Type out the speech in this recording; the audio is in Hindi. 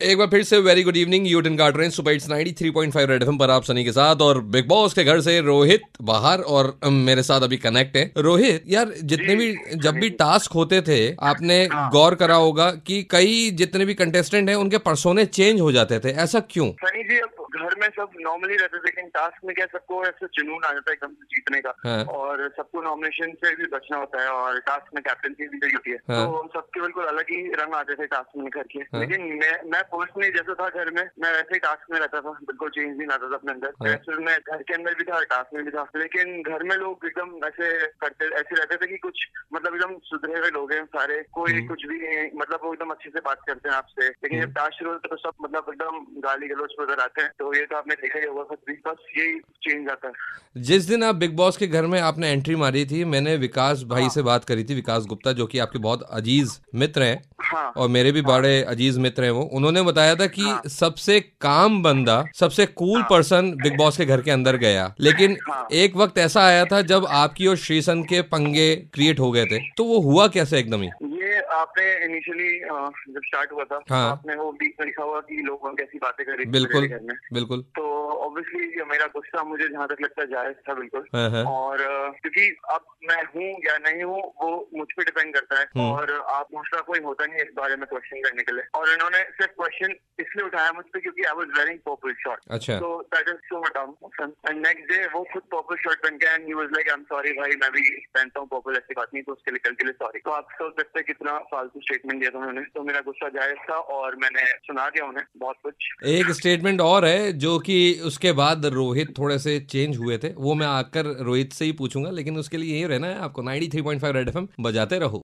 एक बार फिर से वेरी गुड इवनिंग यूटन का ट्रेन सुपर इट्स 93.5 रेड एफएम पर आप सनी के साथ और बिग बॉस के घर से रोहित बाहर और मेरे साथ अभी कनेक्ट है। रोहित यार जितने भी जब भी टास्क होते थे आपने हाँ। गौर करा होगा कि कई जितने भी कंटेस्टेंट हैं उनके परसोने चेंज हो जाते थे। ऐसा क्यों? सनी जी अब में सब नॉर्मली रहते थे लेकिन टास्क में क्या सबको ऐसे जुनून आ जाता है एकदम से जीतने का हाँ। और सबको नॉमिनेशन से भी बचना होता है और टास्क में कैप्टनसी भी होती है हाँ। तो सबके बिल्कुल अलग ही रंग आते थे टास्क में घर के हाँ। लेकिन मैं मैं पर्सनली जैसा था घर में मैं वैसे ही टास्क में रहता था बिल्कुल चेंज नहीं लाता था अपने अंदर। वैसे मैं घर के अंदर भी था टास्क में भी था लेकिन घर में लोग एकदम ऐसे करते ऐसे रहते थे कि कुछ मतलब एकदम सुधरे हुए लोग हैं सारे कोई हम्म। कुछ भी नहीं मतलब वो एकदम अच्छे से बात करते हैं आपसे लेकिन जब टास्क शुरू होता है तो सब मतलब एकदम गाली गलौज नज़र आते हैं तो ये तो आपने देखा ही होगा भी बस यही चेंज आता है जिस दिन आप बिग बॉस के घर में आपने एंट्री मारी थी मैंने विकास भाई हाँ। से बात करी थी विकास गुप्ता जो कि आपके बहुत अज़ीज़ मित्र हैं हाँ और मेरे भी बड़े अज़ीज़ मित्र हैं वो उन्होंने बताया था कि हाँ। सबसे काम बंदा सबसे कूल हाँ। पर्सन बिग बॉस के घर के अंदर गया लेकिन हाँ। एक वक्त ऐसा आया था जब आपकी और श्रीसन के पंगे क्रिएट हो गए थे तो वो हुआ कैसे एकदम ही ये आपने इनिशियली जब स्टार्ट हुआ था हाँ। तो आपने वो बीच में लिखा हुआ कि लोग कैसी बातें कर रहे बिल्कुल बिल्कुल तो ऑब्वियसली मेरा गुस्सा मुझे जहाँ तक लगता है जायज़ था बिल्कुल हाँ, हाँ। और क्योंकि अब मैं हूँ या नहीं हूँ वो मुझ पर डिपेंड करता है हम्म। और आप दूसरा कोई होता नहीं इस बारे में क्वेश्चन करने के लिए और इन्होंने सिर्फ़ क्वेश्चन इसलिए उठाया मुझ पर क्योंकि I was wearing purple short अच्छा। तो that is so much and next day वो खुद पर्पल शर्ट पहन के and he was like I am sorry भाई मैं भी पहनता हूँ पर्पल ऐसी बात नहीं तो उसके लिए कल के लिए सॉरी तो आप सोच सकते हैं कितना फालतू स्टेटमेंट दिया था उन्होंने तो मेरा गुस्सा जायज़ था और मैंने सुना दिया उन्हें बहुत कुछ। एक स्टेटमेंट और है जो कि उसके बाद रोहित थोड़े से चेंज हुए थे। वो मैं आकर रोहित से ही पूछूँगा लेकिन उसके लिए यही रहना है आपको 93.5 रेड एफएम बजाते रहो।